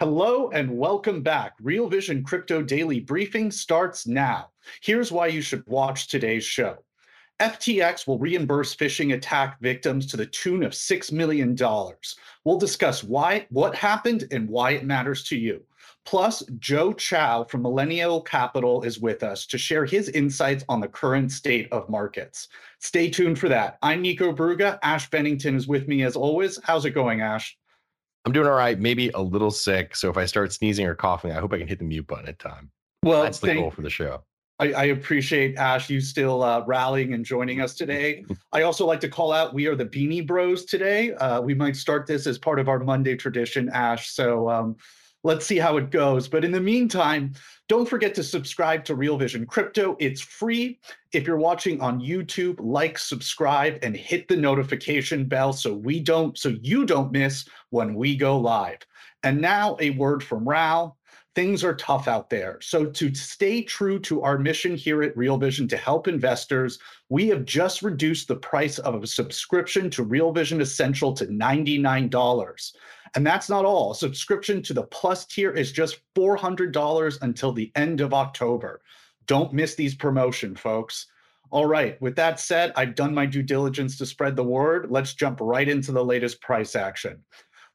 Hello and welcome back. Real Vision Crypto Daily Briefing starts now. Here's why you should watch today's show. FTX will reimburse phishing attack victims to the tune of $6 million. We'll discuss why, what happened, and why it matters to you. Plus, Joe Chow from Millennial Capital is with us to share his insights on the current state of markets. Stay tuned for that. I'm Nico Brugge. Ash Bennington is with me as always. How's it going, Ash? I'm doing all right, maybe a little sick. So if I start sneezing or coughing, I hope I can hit the mute button at time. Well, that's the thank, goal for the show. I, I appreciate Ash, you still uh, rallying and joining us today. I also like to call out we are the Beanie Bros today. Uh, we might start this as part of our Monday tradition, Ash. So um, let's see how it goes. But in the meantime, don't forget to subscribe to Real Vision Crypto. It's free. If you're watching on YouTube, like, subscribe, and hit the notification bell so we don't, so you don't miss when we go live. And now a word from Raoul. Things are tough out there. So, to stay true to our mission here at Real Vision to help investors, we have just reduced the price of a subscription to Real Vision Essential to $99. And that's not all. Subscription to the Plus tier is just $400 until the end of October. Don't miss these promotion, folks. All right, with that said, I've done my due diligence to spread the word. Let's jump right into the latest price action.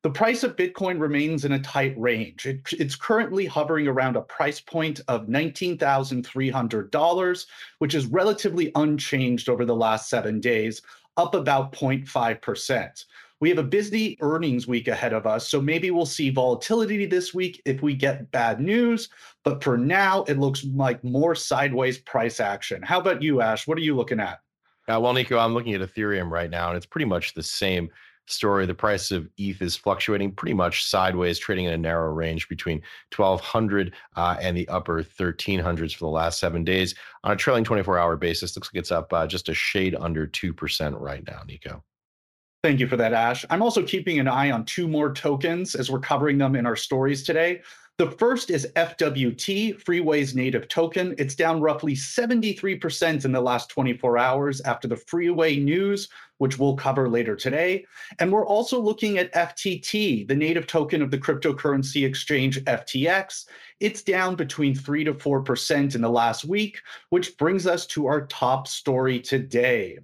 The price of Bitcoin remains in a tight range. It, it's currently hovering around a price point of $19,300, which is relatively unchanged over the last seven days, up about 0.5%. We have a busy earnings week ahead of us, so maybe we'll see volatility this week if we get bad news. But for now, it looks like more sideways price action. How about you, Ash? What are you looking at? Uh, well, Nico, I'm looking at Ethereum right now, and it's pretty much the same story. The price of ETH is fluctuating pretty much sideways, trading in a narrow range between 1200 uh, and the upper 1300s for the last seven days. On a trailing 24 hour basis, looks like it's up uh, just a shade under 2% right now, Nico. Thank you for that, Ash. I'm also keeping an eye on two more tokens as we're covering them in our stories today. The first is FWT, Freeway's native token. It's down roughly 73% in the last 24 hours after the Freeway news, which we'll cover later today. And we're also looking at FTT, the native token of the cryptocurrency exchange FTX. It's down between 3 to 4% in the last week, which brings us to our top story today.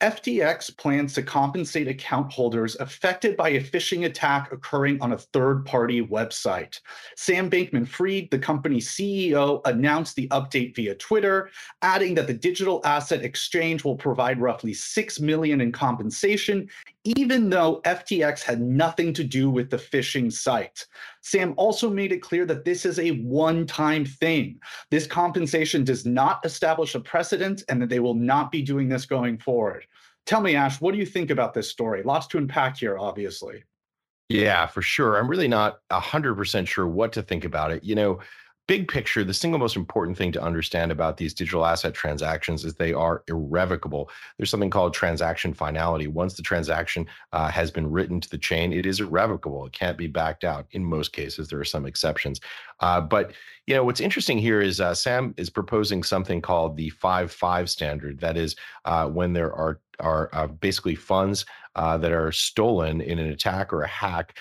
FTX plans to compensate account holders affected by a phishing attack occurring on a third party website. Sam Bankman Fried, the company's CEO, announced the update via Twitter, adding that the digital asset exchange will provide roughly 6 million in compensation even though FTX had nothing to do with the phishing site. Sam also made it clear that this is a one time thing. This compensation does not establish a precedent and that they will not be doing this going forward. Tell me, Ash, what do you think about this story? Lots to unpack here, obviously. Yeah, for sure. I'm really not 100% sure what to think about it. You know, big picture, the single most important thing to understand about these digital asset transactions is they are irrevocable. There's something called transaction finality. Once the transaction uh, has been written to the chain, it is irrevocable. It can't be backed out. In most cases, there are some exceptions. Uh, but you know what's interesting here is uh, Sam is proposing something called the five five standard. That is uh, when there are are uh, basically funds uh, that are stolen in an attack or a hack.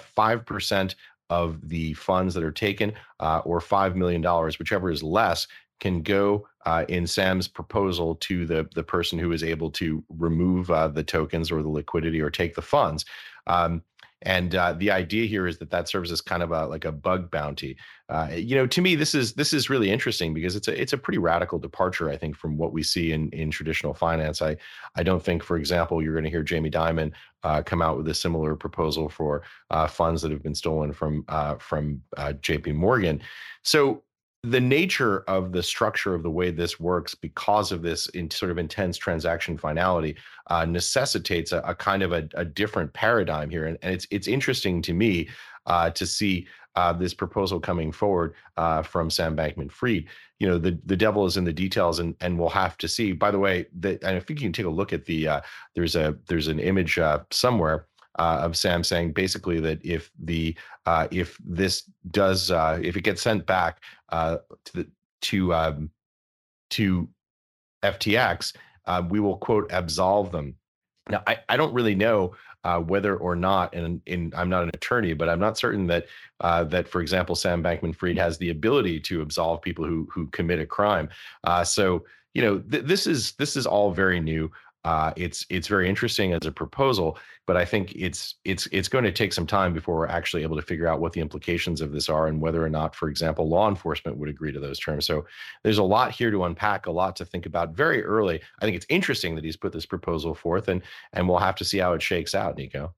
Five percent of the funds that are taken uh, or $5 million, whichever is less, can go uh, in Sam's proposal to the, the person who is able to remove uh, the tokens or the liquidity or take the funds. Um, and uh, the idea here is that that serves as kind of a like a bug bounty. Uh, you know, to me, this is this is really interesting because it's a it's a pretty radical departure, I think, from what we see in in traditional finance. I I don't think, for example, you're going to hear Jamie Dimon uh, come out with a similar proposal for uh, funds that have been stolen from uh, from uh, J.P. Morgan. So the nature of the structure of the way this works because of this in sort of intense transaction finality uh, necessitates a, a, kind of a, a, different paradigm here and, and, it's it's interesting to me uh, to see uh, this proposal coming forward uh, from Sam Bankman-Fried. You know, the the devil is in the details, and and we'll have to see. By the way, that and I think you can take a look at the uh, there's a there's an image uh, somewhere uh, of Sam saying basically that if the uh, if this does uh, if it gets sent back uh, to the to um, to FTX, uh, we will quote absolve them. Now, I, I don't really know uh, whether or not, and, I'm not an attorney, but I'm not certain that uh, that, for example, Sam Bankman-Fried has the ability to absolve people who who commit a crime. Uh, so you know, th- this is this is all very new. Uh, it's it's very interesting as a proposal, but I think it's it's it's going to take some time before we're actually able to figure out what the implications of this are and whether or not, for example, law enforcement would agree to those terms. So there's a lot here to unpack, a lot to think about. Very early, I think it's interesting that he's put this proposal forth, and and we'll have to see how it shakes out, Nico.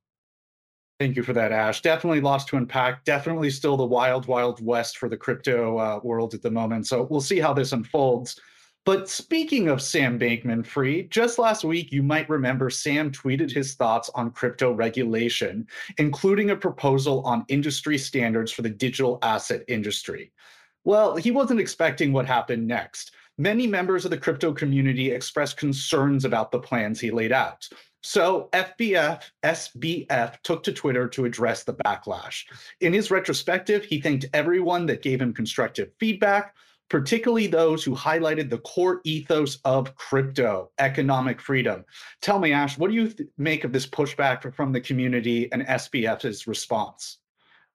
Thank you for that, Ash. Definitely lots to unpack. Definitely still the wild, wild west for the crypto uh, world at the moment. So we'll see how this unfolds. But speaking of Sam Bankman Fried, just last week, you might remember Sam tweeted his thoughts on crypto regulation, including a proposal on industry standards for the digital asset industry. Well, he wasn't expecting what happened next. Many members of the crypto community expressed concerns about the plans he laid out. So FBF, SBF took to Twitter to address the backlash. In his retrospective, he thanked everyone that gave him constructive feedback, particularly those who highlighted the core ethos of crypto, economic freedom. Tell me, Ash, what do you th- make of this pushback from the community and SBF's response?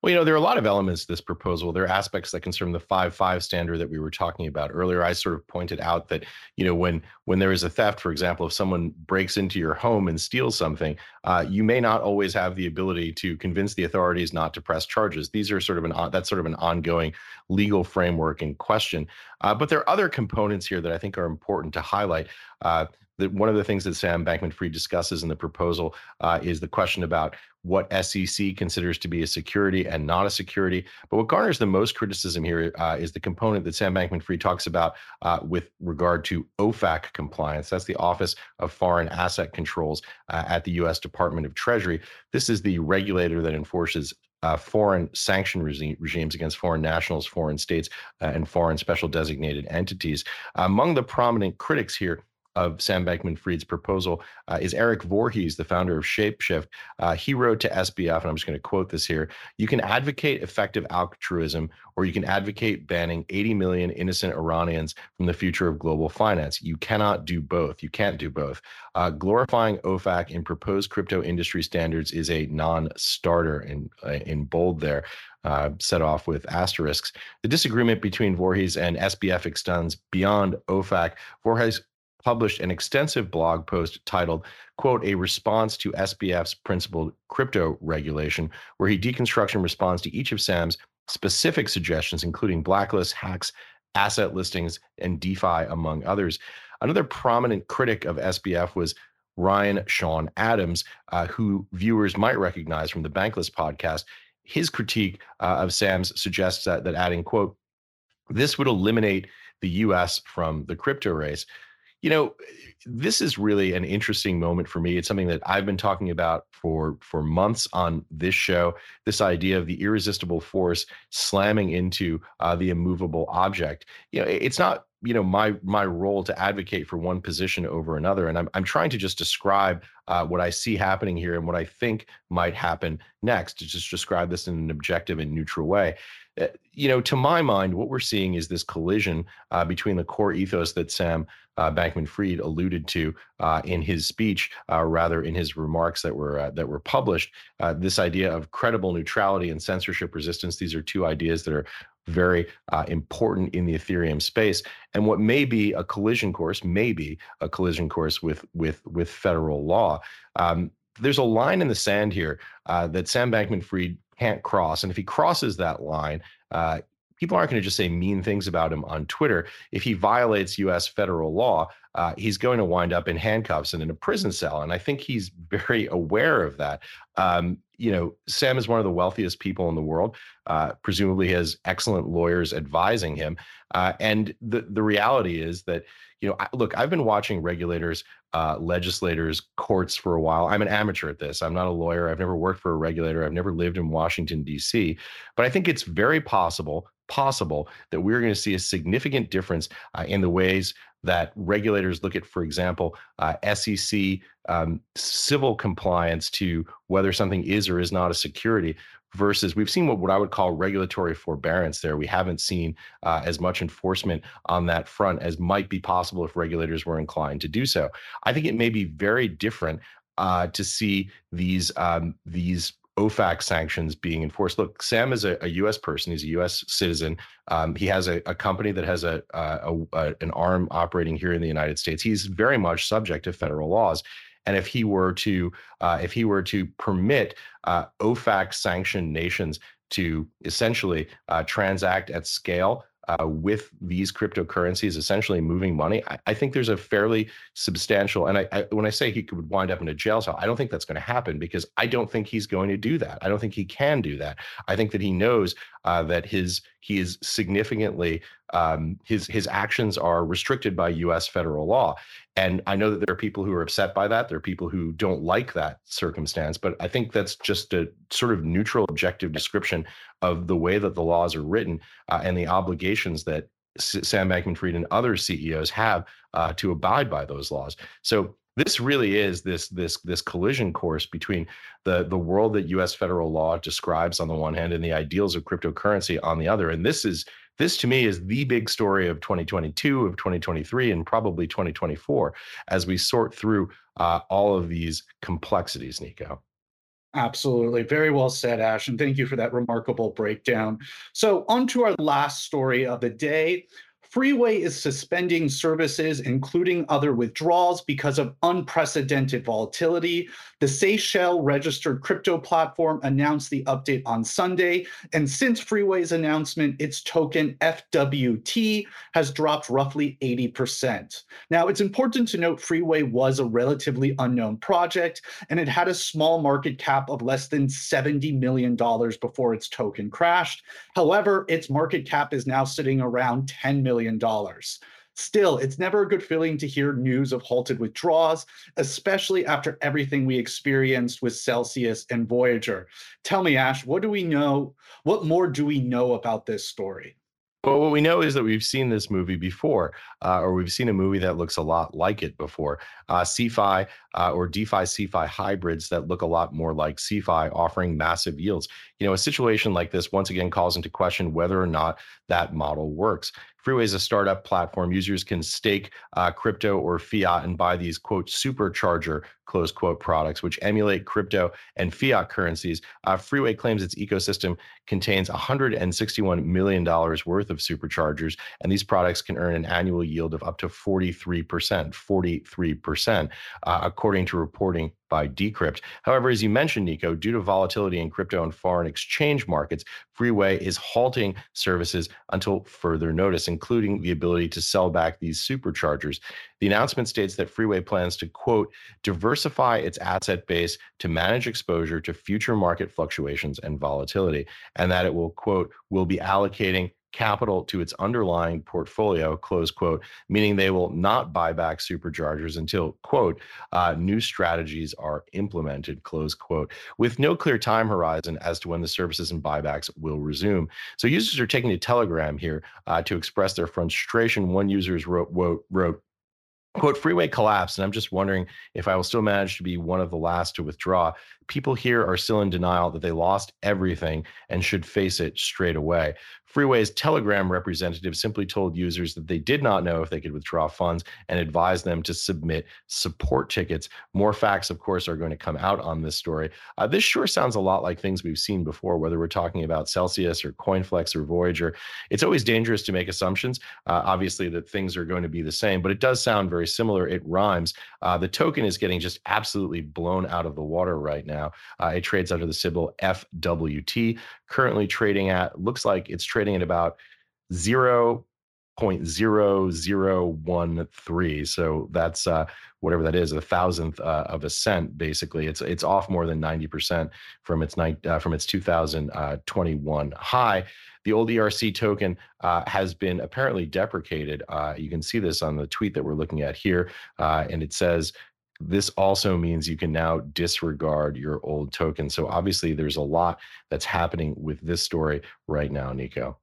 Well, you know, there are a lot of elements to this proposal. There are aspects that concern the five five standard that we were talking about earlier. I sort of pointed out that, you know, when when there is a theft, for example, if someone breaks into your home and steals something, uh, you may not always have the ability to convince the authorities not to press charges. These are sort of an that's sort of an ongoing legal framework in question. Uh, but there are other components here that I think are important to highlight. Uh, that one of the things that Sam Bankman-Fried discusses in the proposal uh, is the question about what SEC considers to be a security and not a security. But what garners the most criticism here uh, is the component that Sam Bankman-Fried talks about uh, with regard to OFAC compliance. That's the Office of Foreign Asset Controls uh, at the U.S. Department of Treasury. This is the regulator that enforces uh, foreign sanction regime, regimes against foreign nationals, foreign states, uh, and foreign special designated entities. Among the prominent critics here of Sam Bankman Fried's proposal uh, is Eric Voorhees, the founder of Shapeshift. Uh, he wrote to SBF, and I'm just going to quote this here You can advocate effective altruism, or you can advocate banning 80 million innocent Iranians from the future of global finance. You cannot do both. You can't do both. Uh, glorifying OFAC in proposed crypto industry standards is a non starter in, uh, in bold there. Uh, set off with asterisks. The disagreement between Voorhees and SBF extends beyond OFAC. Voorhees published an extensive blog post titled, quote, a response to SBF's principled crypto regulation, where he deconstructs and responds to each of Sam's specific suggestions, including blacklists, hacks, asset listings, and DeFi, among others. Another prominent critic of SBF was Ryan Sean Adams, uh, who viewers might recognize from the Bankless podcast. His critique uh, of Sam's suggests that, that adding, quote, this would eliminate the US from the crypto race you know this is really an interesting moment for me. It's something that i've been talking about for for months on this show this idea of the irresistible force slamming into uh, the immovable object. You know it's not you know my my role to advocate for one position over another and i'm, I'm trying to just describe uh, what i see happening here and what i think might happen next to just describe this in an objective and neutral way you know, to my mind, what we're seeing is this collision uh, between the core ethos that Sam uh, Bankman-Fried alluded to uh, in his speech, uh, rather in his remarks that were uh, that were published. this idea of credible neutrality and censorship resistance; these are two ideas that are very important in the Ethereum space. And what may be a collision course, maybe a collision course with with with federal law. Um, there's a line in the sand here that Sam Bankman-Fried can't cross. And if he crosses that line, uh, people aren't going to just say mean things about him on Twitter. If he violates U.S. federal law, uh, he's going to wind up in handcuffs and in a prison cell. And I think he's very aware of that. Um, you know, Sam is one of the wealthiest people in the world. Uh, presumably, has excellent lawyers advising him. Uh, and the the reality is that you know, I, look, I've been watching regulators, uh, legislators, courts for a while. I'm an amateur at this. I'm not a lawyer. I've never worked for a regulator. I've never lived in Washington D.C. But I think it's very possible possible that we're going to see a significant difference uh, in the ways that regulators look at, for example, uh, SEC um, civil compliance to whether something is or is not a security versus we've seen what, what I would call regulatory forbearance there. We haven't seen uh, as much enforcement on that front as might be possible if regulators were inclined to do so. I think it may be very different uh, to see these um, these OFAC sanctions being enforced. Look, Sam is a, a U.S. person; he's a U.S. citizen. Um, he has a, a, company that has a, a, an arm operating here in the United States. He's very much subject to federal laws. And if he were to uh, if he were to permit uh, OFAC sanctioned nations to essentially uh, transact at scale uh, with these cryptocurrencies essentially moving money, I, I, think there's a fairly substantial. And I, I, when I say he could wind up in a jail cell, I don't think that's going to happen because I don't think he's going to do that. I don't think he can do that. I think that he knows uh, that his he is significantly um, his his actions are restricted by U.S. federal law. And I know that there are people who are upset by that. There are people who don't like that circumstance, but I think that's just a sort of neutral, objective description of the way that the laws are written uh, and the obligations that Sam Bankman-Fried and other CEOs have uh, to abide by those laws. So this really is this this this collision course between the the world that U.S. federal law describes on the one hand and the ideals of cryptocurrency on the other. And this is this to me is the big story of 2022, of 2023, and probably 2024 as we sort through uh, all of these complexities, Nico. Absolutely. Very well said, Ash. And thank you for that remarkable breakdown. So, on to our last story of the day. Freeway is suspending services, including other withdrawals, because of unprecedented volatility. The Seychelles registered crypto platform announced the update on Sunday. And since Freeway's announcement, its token FWT has dropped roughly 80%. Now, it's important to note Freeway was a relatively unknown project, and it had a small market cap of less than $70 million before its token crashed. However, its market cap is now sitting around $10 million million. Still, it's never a good feeling to hear news of halted withdrawals, especially after everything we experienced with Celsius and Voyager. Tell me, Ash, what do we know? What more do we know about this story? Well, what we know is that we've seen this movie before, uh, or we've seen a movie that looks a lot like it before. Uh, CeFi uh, or DeFi CeFi hybrids that look a lot more like CeFi, offering massive yields. You know, a situation like this once again calls into question whether or not that model works. Freeway is a startup platform. Users can stake uh, crypto or fiat and buy these quote supercharger close quote products, which emulate crypto and fiat currencies. Uh, Freeway claims its ecosystem contains 161 million dollars worth of superchargers, and these products can earn an annual yield of up to 43 percent. 43 percent, uh, according to reporting by Decrypt. However, as you mentioned, Nico, due to volatility in crypto and foreign exchange markets, Freeway is halting services until further notice, including the ability to sell back these superchargers. The announcement states that Freeway plans to, quote, diversify its asset base to manage exposure to future market fluctuations and volatility, and that it will, quote, will be allocating capital to its underlying portfolio, close quote, meaning they will not buy back superchargers until, quote, uh, new strategies are implemented, close quote, with no clear time horizon as to when the services and buybacks will resume. So users are taking to Telegram here uh, to express their frustration. One user wrote, wrote, wrote quote freeway collapsed and i'm just wondering if i will still manage to be one of the last to withdraw people here are still in denial that they lost everything and should face it straight away Freeway's Telegram representative simply told users that they did not know if they could withdraw funds and advised them to submit support tickets. More facts, of course, are going to come out on this story. Uh, this sure sounds a lot like things we've seen before, whether we're talking about Celsius or CoinFlex or Voyager. It's always dangerous to make assumptions, uh, obviously, that things are going to be the same, but it does sound very similar. It rhymes. Uh, the token is getting just absolutely blown out of the water right now. Uh, it trades under the symbol FWT, currently trading at, looks like it's trading at about zero 0.0013. So that's uh, whatever that is, a thousandth uh, of a cent. Basically, it's it's off more than 90% from its uh, from its 2021 high. The old ERC token uh, has been apparently deprecated. Uh, you can see this on the tweet that we're looking at here, uh, and it says this also means you can now disregard your old token. So obviously, there's a lot that's happening with this story right now, Nico.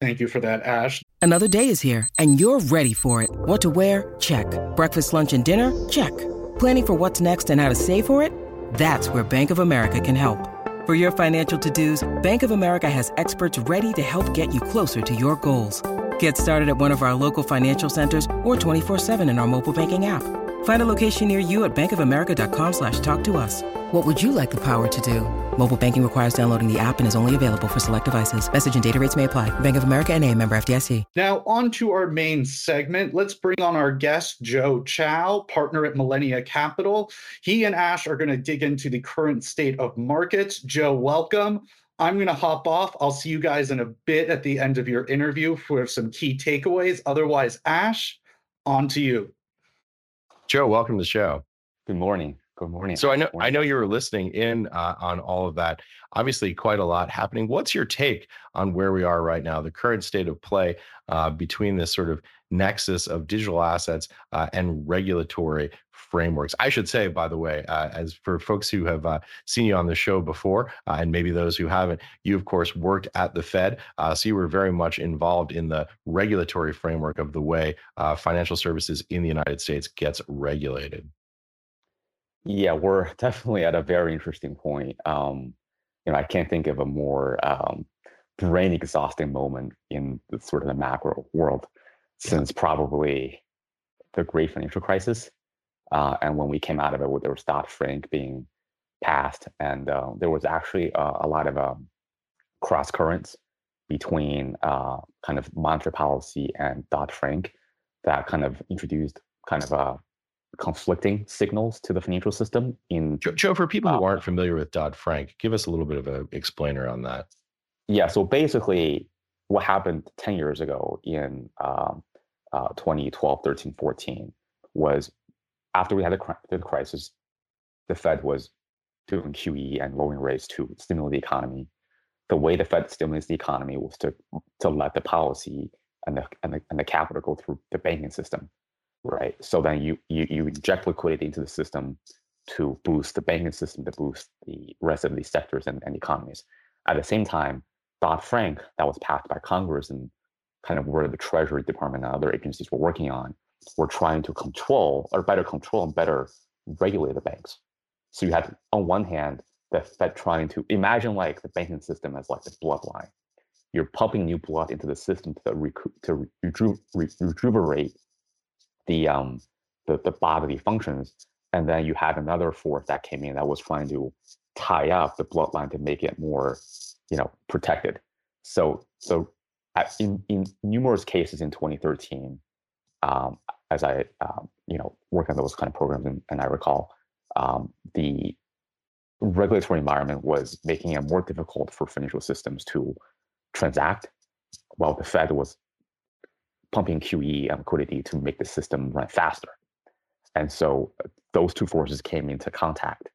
Thank you for that, Ash. Another day is here, and you're ready for it. What to wear? Check. Breakfast, lunch, and dinner? Check. Planning for what's next and how to save for it? That's where Bank of America can help. For your financial to-dos, Bank of America has experts ready to help get you closer to your goals. Get started at one of our local financial centers or 24-7 in our mobile banking app. Find a location near you at bankofamerica.com slash talk to us. What would you like the power to do? Mobile banking requires downloading the app and is only available for select devices. Message and data rates may apply. Bank of America and a member FDIC. Now on to our main segment. Let's bring on our guest, Joe Chow, partner at Millennia Capital. He and Ash are going to dig into the current state of markets. Joe, welcome. I'm going to hop off. I'll see you guys in a bit at the end of your interview for some key takeaways. Otherwise, Ash, on to you. Joe, welcome to the show. Good morning. Good morning. So I know I know you were listening in uh, on all of that. Obviously, quite a lot happening. What's your take on where we are right now, the current state of play uh, between this sort of nexus of digital assets uh, and regulatory frameworks? I should say, by the way, uh, as for folks who have uh, seen you on the show before, uh, and maybe those who haven't, you of course worked at the Fed, so you were very much involved in the regulatory framework of the way financial services in the United States gets regulated. Yeah, we're definitely at a very interesting point. Um, you know, I can't think of a more um, brain exhausting moment in the, sort of the macro world since probably the great financial crisis. Uh, and when we came out of it, there was Dodd Frank being passed, and uh, there was actually a lot of um, cross currents between uh, kind of monetary policy and Dodd Frank that kind of introduced kind of a conflicting signals to the financial system in joe for people uh, who aren't familiar with dodd-frank give us a little bit of an explainer on that. Yeah so basically what happened 10 years ago in um, uh, 2012 13 14 was after we had the, crisis the fed was doing qe and lowering rates to stimulate the economy the way the fed stimulates the economy was to to let the policy and the, and the, and the capital go through the banking system right? So then you, you, you inject liquidity into the system to boost the banking system, to boost the rest of these sectors and, and economies. At the same time, Dodd-Frank, that was passed by Congress and kind of where the Treasury Department and other agencies were working on, were trying to control or better control and better regulate the banks. So you had, on one hand, the Fed trying to imagine like the banking system as like the bloodline. You're pumping new blood into the system to, recu- to reju- rejuvenate the um the, the bodily functions. And then you had another force that came in that was trying to tie up the bloodline to make it more, you know, protected. So so in in numerous cases in 2013, um, as I um, you know work on those kind of programs, and, and I recall um, the regulatory environment was making it more difficult for financial systems to transact, while the Fed was pumping QE and liquidity to make the system run faster. And so uh, those two forces came into contact.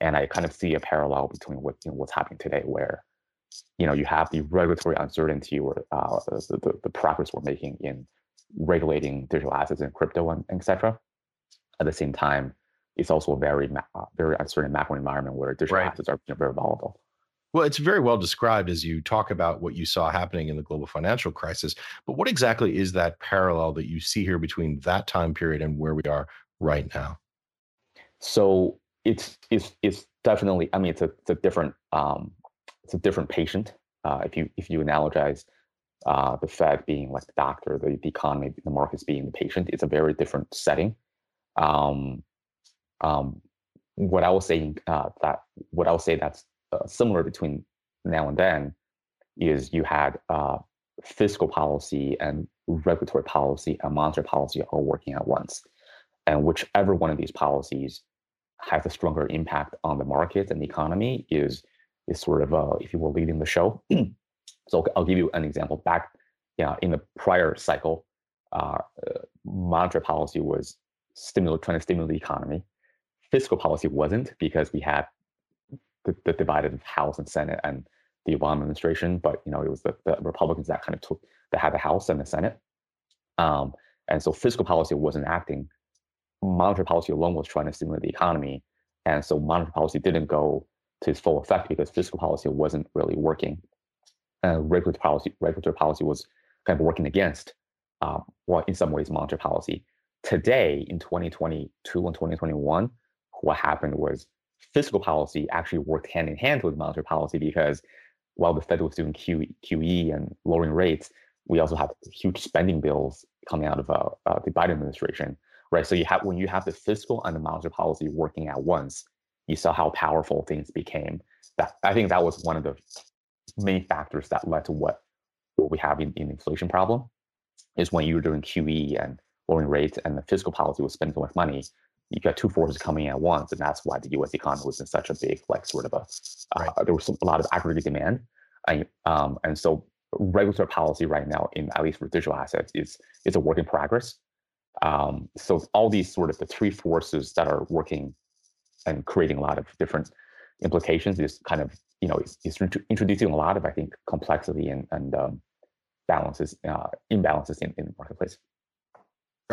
And I kind of see a parallel between what you know, what's happening today, where you know you have the regulatory uncertainty or uh, the, the, the, progress we're making in regulating digital assets and crypto and, etc. At the same time, it's also a very uh, very uncertain macro environment where digital right. assets are you know, very volatile. Well, it's very well described as you talk about what you saw happening in the global financial crisis. But what exactly is that parallel that you see here between that time period and where we are right now? So it's it's it's definitely. I mean, it's a it's a different um, it's a different patient. Uh, if you if you analogize uh, the Fed being like the doctor, the, the economy, the markets being the patient, it's a very different setting. Um, um, what I was saying uh, that what I will say that's uh, similar between now and then is you had uh, fiscal policy and regulatory policy and monetary policy all working at once. And whichever one of these policies has a stronger impact on the market and the economy is is sort of uh, if you will leading the show. so I'll give you an example. Back yeah, in the prior cycle, uh, monetary policy was trying to stimulate the economy. Fiscal policy wasn't because we had the, the divided House and Senate and the Obama administration, but you know it was the, the Republicans that kind of took that had the House and the Senate, um, and so fiscal policy wasn't acting. Monetary policy alone was trying to stimulate the economy, and so monetary policy didn't go to its full effect because fiscal policy wasn't really working. And regulatory policy, regulatory policy was kind of working against, uh, well, in some ways, monetary policy. Today, in 2022 and 2021, what happened was fiscal policy actually worked hand in hand with monetary policy because while the Fed was doing QE and lowering rates, we also have huge spending bills coming out of uh, uh, the Biden administration, right? So you have when you have the fiscal and the monetary policy working at once, you saw how powerful things became. That I think that was one of the main factors that led to what what we have in, in inflation problem is when you're doing QE and lowering rates and the fiscal policy was spending so much money, you got two forces coming at once, and that's why the U.S. economy was in such a big, like, sort of a. Uh, right. there was a lot of aggregate demand, and um, and so regulatory policy right now, in at least for digital assets, is is a work in progress. Um, so all these sort of the three forces that are working and creating a lot of different implications is kind of you know it's, is introducing a lot of I think complexity and and um, balances uh, imbalances in, in the marketplace.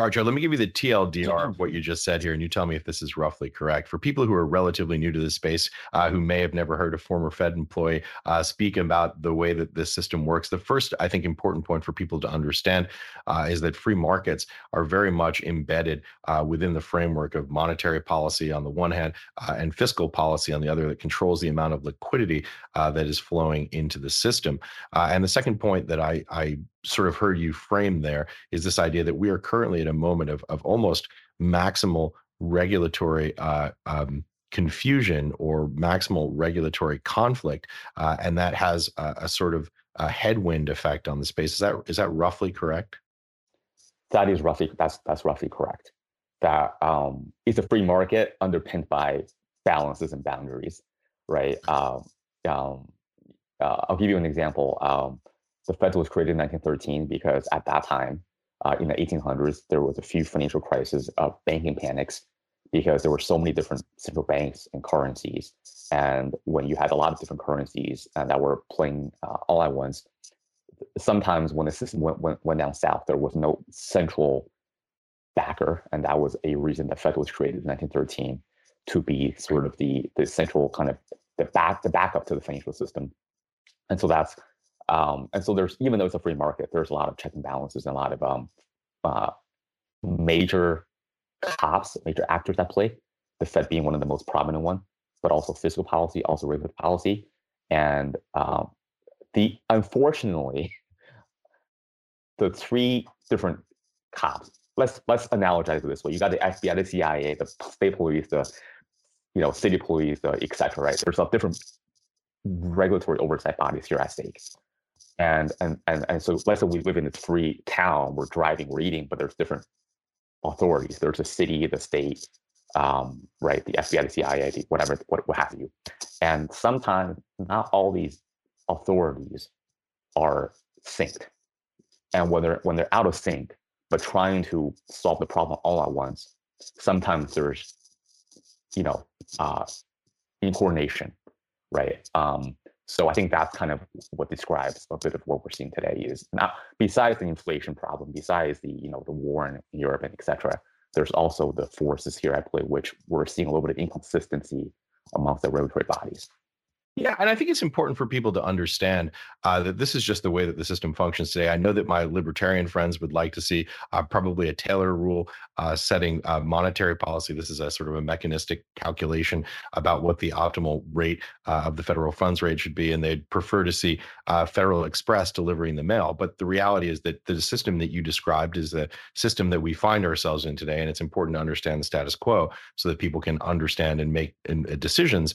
Arjo, let me give you the TLDR of what you just said here, and you tell me if this is roughly correct. For people who are relatively new to this space, uh, who may have never heard a former Fed employee uh, speak about the way that this system works, the first, I think, important point for people to understand uh, is that free markets are very much embedded uh, within the framework of monetary policy on the one hand uh, and fiscal policy on the other that controls the amount of liquidity uh, that is flowing into the system. and the second point that I, I sort of heard you frame there is this idea that we are currently at a moment of, of almost maximal regulatory uh, um, confusion or maximal regulatory conflict, uh, and that has a, a, sort of a headwind effect on the space. Is that is that roughly correct? That is roughly that's that's roughly correct. That um, it's a free market underpinned by balances and boundaries, right? Um, um, uh, I'll give you an example. The Fed was created in 1913 because at that time, uh, in the 1800s, there was a few financial crises of banking panics because there were so many different central banks and currencies. And when you had a lot of different currencies uh, that were playing uh, all at once, sometimes when the system went, went, went down south, there was no central backer. And that was a reason the Fed was created in 1913 to be sort of the, the central kind of the back the backup to the financial system. And so that's um, and so there's even though it's a free market, there's a lot of check and balances and a lot of um, uh, major cops, major actors at play. The Fed being one of the most prominent one, but also fiscal policy, also regulatory policy, and um, the unfortunately, the three different cops. Let's let's analogize it this way. You got the FBI, the CIA, the state police, the you know city police, the etc. Right? There's a different regulatory oversight bodies here at stake. And, and and and so let's say we live in a free town, we're driving, we're eating, but there's different authorities. There's a city, the state, um, right, the FBI, the CIA, the whatever, what, what have you. And sometimes not all these authorities are synced. And when they're when they're out of sync, but trying to solve the problem all at once, sometimes there's, you know, uh, incoordination, right? Um, so I think that's kind of what describes a bit of what we're seeing today is now besides the inflation problem, besides the you know the war in Europe and etc. There's also the forces here at play, which we're seeing a little bit of inconsistency amongst the regulatory bodies. Yeah, and I think it's important for people to understand uh, that this is just the way that the system functions today. I know that my libertarian friends would like to see uh, probably a Taylor rule uh, setting uh, monetary policy. This is a sort of a mechanistic calculation about what the optimal rate uh, of the federal funds rate should be, and they'd prefer to see uh, Federal Express delivering the mail. But the reality is that the system that you described is the system that we find ourselves in today, and it's important to understand the status quo so that people can understand and make decisions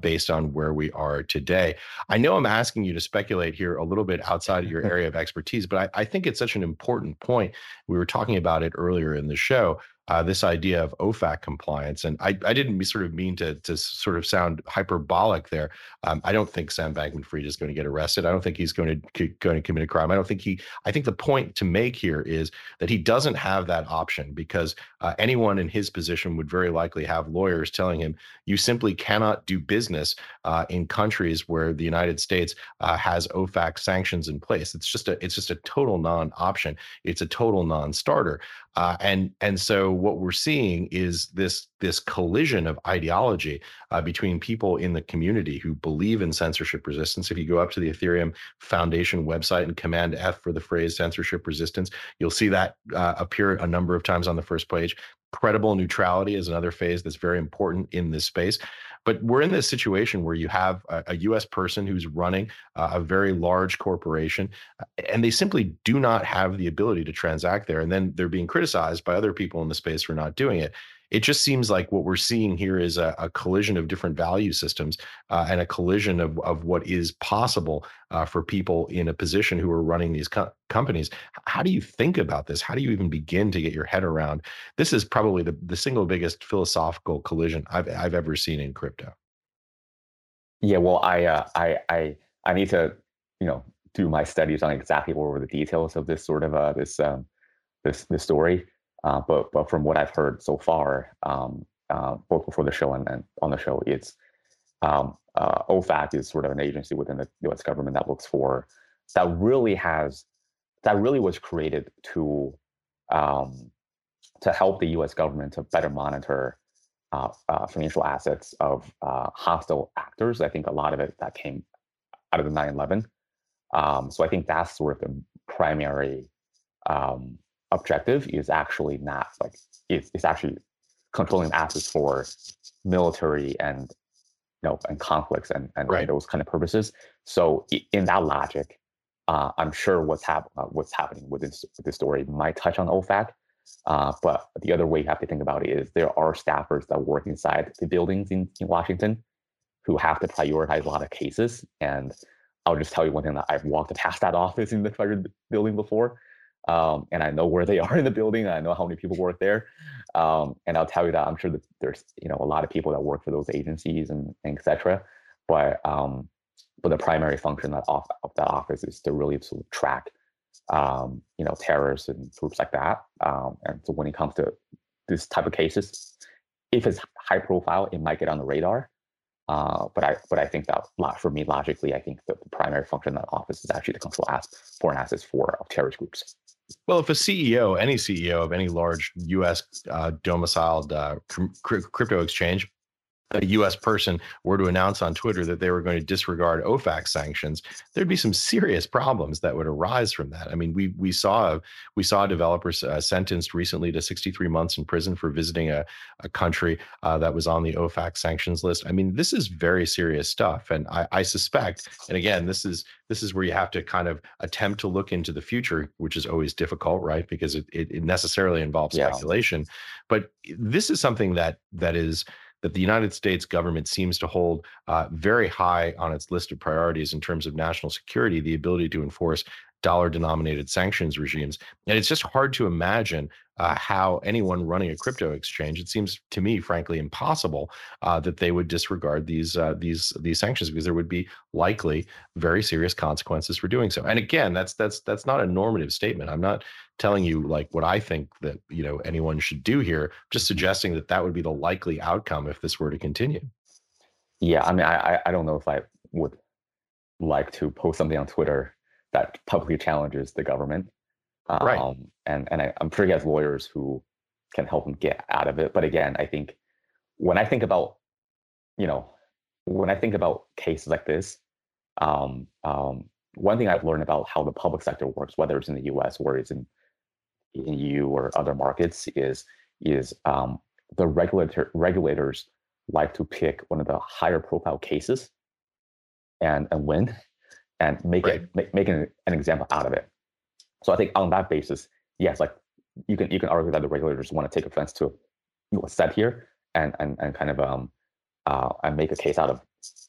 based on where we are today. I know I'm asking you to speculate here a little bit outside of your area of expertise, but I, I think it's such an important point. We were talking about it earlier in the show uh, this idea of OFAC compliance. And I, I didn't sort of mean to, to sort of sound hyperbolic there. Um, I don't think Sam Bankman Fried is going to get arrested. I don't think he's going to going to commit a crime. I don't think he. I think the point to make here is that he doesn't have that option because uh, anyone in his position would very likely have lawyers telling him you simply cannot do business uh, in countries where the United States uh, has OFAC sanctions in place. It's just a it's just a total non-option. It's a total non-starter. Uh, and and so what we're seeing is this this collision of ideology uh, between people in the community who believe in censorship resistance. If you go up to the Ethereum Foundation website and command F for the phrase censorship resistance, you'll see that uh, appear a number of times on the first page. Credible neutrality is another phase that's very important in this space. But we're in this situation where you have a, a US person who's running uh, a very large corporation, uh, and they simply do not have the ability to transact there. And then they're being criticized by other people in the space for not doing it it just seems like what we're seeing here is a, a collision of different value systems uh, and a collision of, of what is possible uh, for people in a position who are running these co- companies. How do you think about this? How do you even begin to get your head around? This is probably the, the single biggest philosophical collision I've, I've ever seen in crypto. Yeah, well, I, uh, I, I, I need to, you know, do my studies on exactly what were the details of this sort of uh, this um, this this story. Uh, but but from what I've heard so far, um, uh, both before the show and, and on the show, it's um, uh, OFAC is sort of an agency within the U.S. government that looks for that really has that really was created to um, to help the U.S. government to better monitor uh, uh, financial assets of uh, hostile actors. I think a lot of it that came out of the 9/11. Um, so I think that's sort of the primary um, objective is actually not like it's, it's actually controlling assets for military and you know and conflicts and and, right. those kind of purposes. So in that logic, uh, I'm sure what's hap- uh, what's happening with this, with this story might touch on OFAC. Uh, but the other way you have to think about it is there are staffers that work inside the buildings in, in Washington who have to prioritize a lot of cases. And I'll just tell you one thing that I've walked past that office in the Treasury building before um, and I know where they are in the building. I know how many people work there, um, and I'll tell you that I'm sure that there's you know a lot of people that work for those agencies and, and etc. But um, but the primary function that off, of that office is to really sort of track um, you know terrorists and groups like that. Um, and so when it comes to this type of cases, if it's high profile, it might get on the radar. Uh, but I but I think that for me logically, I think that the primary function of that office is actually to control ass, foreign assets for terrorist groups. Well, if a CEO, any CEO of any large U.S. Uh, domiciled uh, crypto exchange a US person were to announce on Twitter that they were going to disregard OFAC sanctions, there'd be some serious problems that would arise from that. I mean, we we saw we saw a developer uh, sentenced recently to 63 months in prison for visiting a, a country uh, that was on the OFAC sanctions list. I mean, this is very serious stuff, and I, I suspect, and again, this is this is where you have to kind of attempt to look into the future, which is always difficult, right? Because it it, it necessarily involves yeah. speculation. But this is something that that is that the United States government seems to hold uh, very high on its list of priorities in terms of national security, the ability to enforce dollar denominated sanctions regimes. And it's just hard to imagine uh, how anyone running a crypto exchange, it seems to me, frankly, impossible uh, that they would disregard these uh, these these sanctions because there would be likely very serious consequences for doing so. And again, that's that's that's not a normative statement. I'm not telling you like what I think that you know anyone should do here. Just suggesting that that would be the likely outcome if this were to continue. Yeah, I mean, I I don't know if I would like to post something on Twitter that publicly challenges the government. Um, right. And and I, am sure he has lawyers who can help him get out of it. But again, I think when I think about, you know, when I think about cases like this, um, um, one thing I've learned about how the public sector works, whether it's in the U.S. or it's in in EU or other markets, is is um, the regulator regulators like to pick one of the higher profile cases and and win and make right. it make, make an, an example out of it. So I think on that basis, yes, like you can you can argue that the regulators want to take offense to what's said here and and and kind of um uh and make a case out of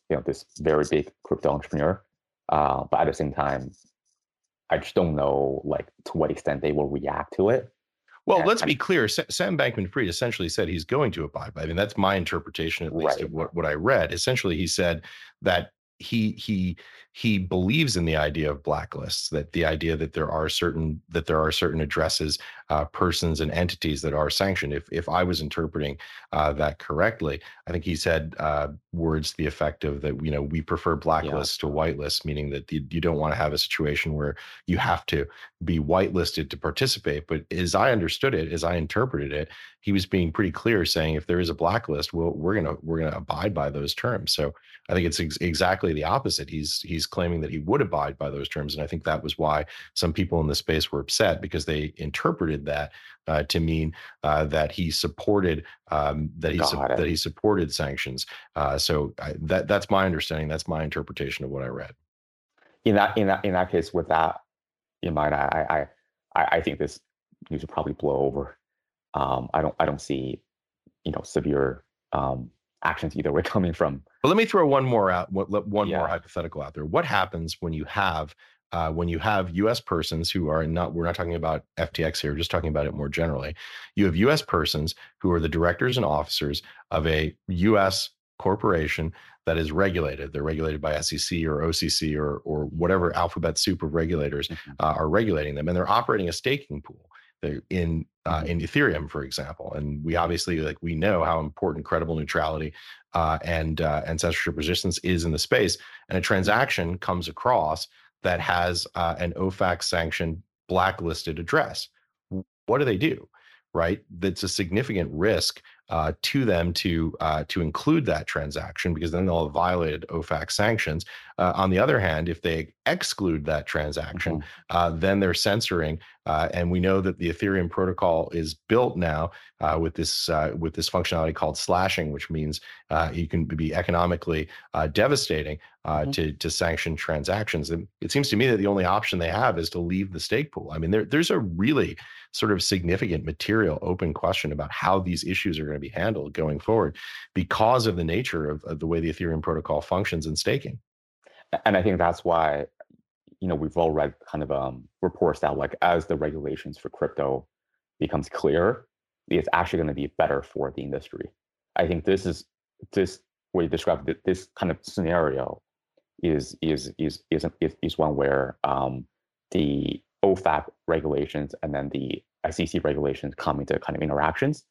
you know this very big crypto entrepreneur. Uh, but at the same time, I just don't know like to what extent they will react to it. Well, and, let's be clear. Sam Bankman-Fried essentially said he's going to abide by. I mean, that's my interpretation, at least, right. of what, what I read. Essentially, he said that he he he believes in the idea of blacklists that the idea that there are certain that there are certain addresses uh, persons and entities that are sanctioned. If if i was interpreting uh, that correctly i think he said uh, words to the effect of that you know we prefer blacklists yeah. to whitelists meaning that you, you don't want to have a situation where you have to be whitelisted to participate. But as i understood it as i interpreted it he was being pretty clear saying if there is a blacklist well we're gonna we're gonna abide by those terms. So i think it's ex- exactly the opposite. He's he's claiming that he would abide by those terms and i think that was why some people in the space were upset because they interpreted that uh, to mean uh, that he supported um, that he su- that he supported sanctions. Uh, so I, that that's my understanding that's my interpretation of what i read. In that in that in that case with that in mind i i i think this news will probably blow over. Um, I don't I don't see you know severe um, actions either way coming from. But let me throw one more out one yeah. more hypothetical out there. What happens when you have uh, when you have U.S. persons who are not, we're not talking about FTX here, just talking about it more generally. You have U.S. persons who are the directors and officers of a U.S. corporation that is regulated. They're regulated by SEC or OCC or or whatever alphabet soup of regulators mm-hmm. uh, are regulating them, and they're operating a staking pool They're in uh, in Ethereum, for example. And we obviously like we know how important credible neutrality uh, and uh, and censorship resistance is in the space. And a transaction comes across that has uh, an OFAC sanctioned blacklisted address. What do they do? Right, that's a significant risk uh, to them to uh, to include that transaction because then they'll have violated OFAC sanctions. Uh, on the other hand, if they exclude that transaction, mm-hmm. Uh, then they're censoring. Uh, and we know that the Ethereum protocol is built now uh, with this with this functionality called slashing, which means you can be economically devastating mm-hmm. to to sanction transactions. And it seems to me that the only option they have is to leave the stake pool. I mean, there, there's a really sort of significant material open question about how these issues are going to be handled going forward because of the nature of, of the way the Ethereum protocol functions in staking. And I think that's why, you know, we've all read kind of um, reports that like as the regulations for crypto becomes clear, it's actually going to be better for the industry. I think this is this way you described this kind of scenario is is is is is, is one where um, the OFAC regulations and then the SEC regulations come into kind of interactions,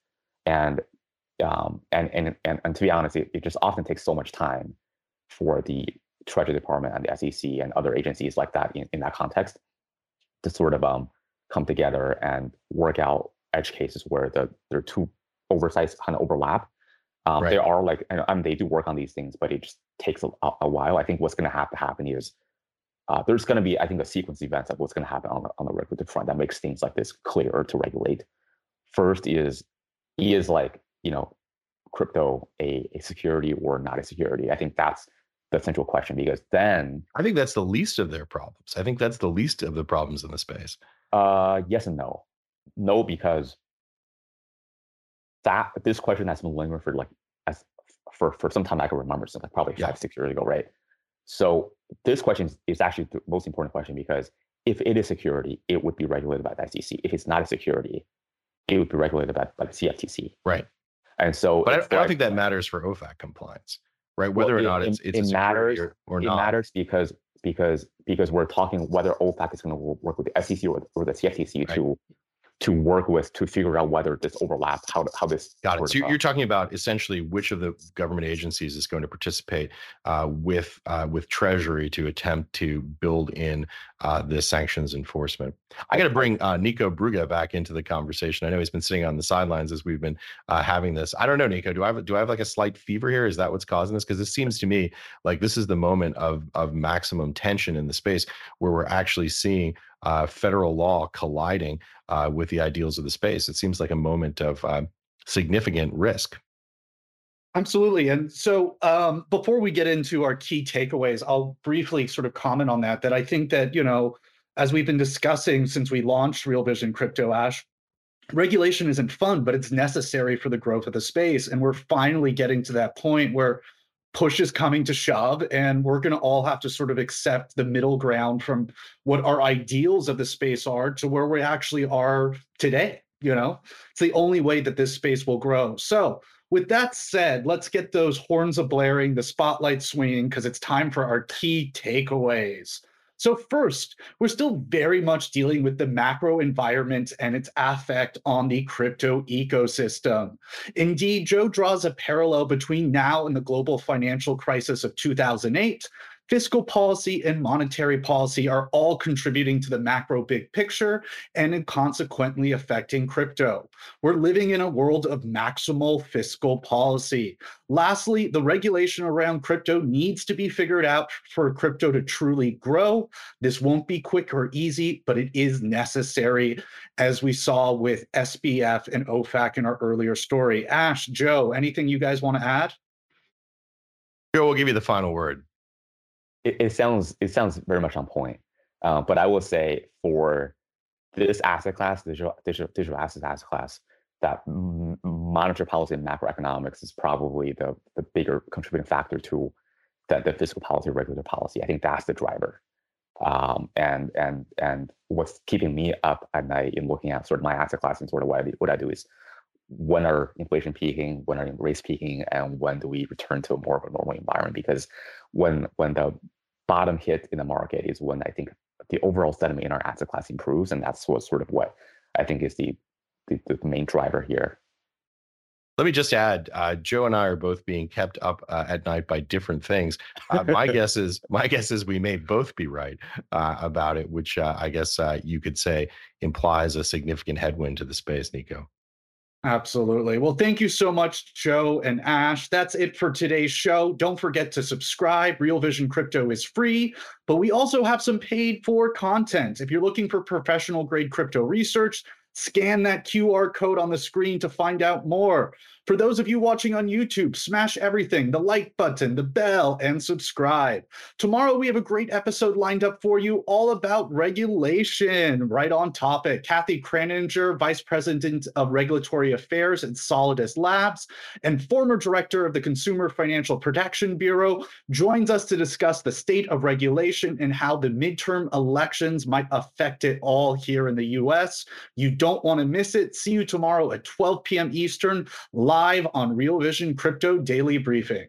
and um, and, and and and to be honest, it, it just often takes so much time for the Treasury Department and the SEC and other agencies like that in, in that context to sort of um, come together and work out edge cases where the there are two oversights kind of overlap. Um, right. There are like, I mean, they do work on these things, but it just takes a, a while. I think what's going to have to happen is uh, there's going to be, I think, a sequence of events of what's going to happen on the, on the regulative front that makes things like this clearer to regulate. First is is like you know crypto a, a security or not a security? I think that's the central question because then I think that's the least of their problems. I think that's the least of the problems in the space. Uh, yes and no. No, because that this question has been lingering for like as for for some time I can remember since like probably five yeah. six years ago, right? So this question is actually the most important question because if it is security, it would be regulated by the SEC. If it's not a security, it would be regulated by, by the CFTC. Right. And so, but I, I, don't think that matters for OFAC compliance, right? Whether well, or not it's, it's it matters or, or, not. It matters because because because we're talking whether OFAC is going to work with the SEC or, or the CFTC right. to to work with to figure out whether this overlaps, how how this got it. So you're talking about essentially which of the government agencies is going to participate uh, with uh, with Treasury to attempt to build in uh, the sanctions enforcement. I got to bring uh, Nico Brugge back into the conversation. I know he's been sitting on the sidelines as we've been uh, having this. I don't know, Nico. Do I have do I have like a slight fever here? Is that what's causing this? Because this seems to me like this is the moment of of maximum tension in the space where we're actually seeing uh, federal law colliding uh, with the ideals of the space. It seems like a moment of uh, significant risk. Absolutely. And so um, before we get into our key takeaways, I'll briefly sort of comment on that. That I think that, you know, as we've been discussing since we launched Real Vision Crypto Ash, regulation isn't fun, but it's necessary for the growth of the space. And we're finally getting to that point where push is coming to shove and we're going to all have to sort of accept the middle ground from what our ideals of the space are to where we actually are today You know, it's the only way that this space will grow. So, with that said, let's get those horns a blaring, the spotlight swinging, because it's time for our key takeaways. So, first, we're still very much dealing with the macro environment and its effect on the crypto ecosystem. Indeed, Joe draws a parallel between now and the global financial crisis of 2008 fiscal policy and monetary policy are all contributing to the macro big picture and consequently affecting crypto. We're living in a world of maximal fiscal policy. Lastly, the regulation around crypto needs to be figured out for crypto to truly grow. This won't be quick or easy, but it is necessary, as we saw with SBF and OFAC in our earlier story. Ash, Joe, anything you guys want to add? Joe, we'll give you the final word it, it sounds it sounds very much on point. Uh, but I will say for this asset class, digital digital, digital asset asset class, that monetary policy and macroeconomics is probably the the bigger contributing factor to the, the fiscal policy, regulatory policy. I think that's the driver. Um, and and and what's keeping me up at night in looking at sort of my asset class and sort of what I what I do is when are inflation peaking, when are rates peaking, and when do we return to a more of a normal environment? Because when when the bottom hit in the market is when I think the overall sentiment in our asset class improves, and that's what sort of what I think is the the, the main driver here. Let me just add, uh, Joe and I are both being kept up uh, at night by different things. Uh, my guess is, my guess is we may both be right uh, about it, which uh, I guess uh, you could say implies a significant headwind to the space, Nico. Absolutely. Well, thank you so much, Joe and Ash. That's it for today's show. Don't forget to subscribe. Real Vision Crypto is free, but we also have some paid for content. If you're looking for professional grade crypto research, scan that QR code on the screen to find out more. For those of you watching on YouTube, smash everything the like button, the bell, and subscribe. Tomorrow, we have a great episode lined up for you all about regulation, right on topic. Kathy Kraninger, Vice President of Regulatory Affairs at Solidus Labs and former Director of the Consumer Financial Protection Bureau, joins us to discuss the state of regulation and how the midterm elections might affect it all here in the US. You don't want to miss it. See you tomorrow at 12 p.m. Eastern, live live on Real Vision Crypto Daily Briefing.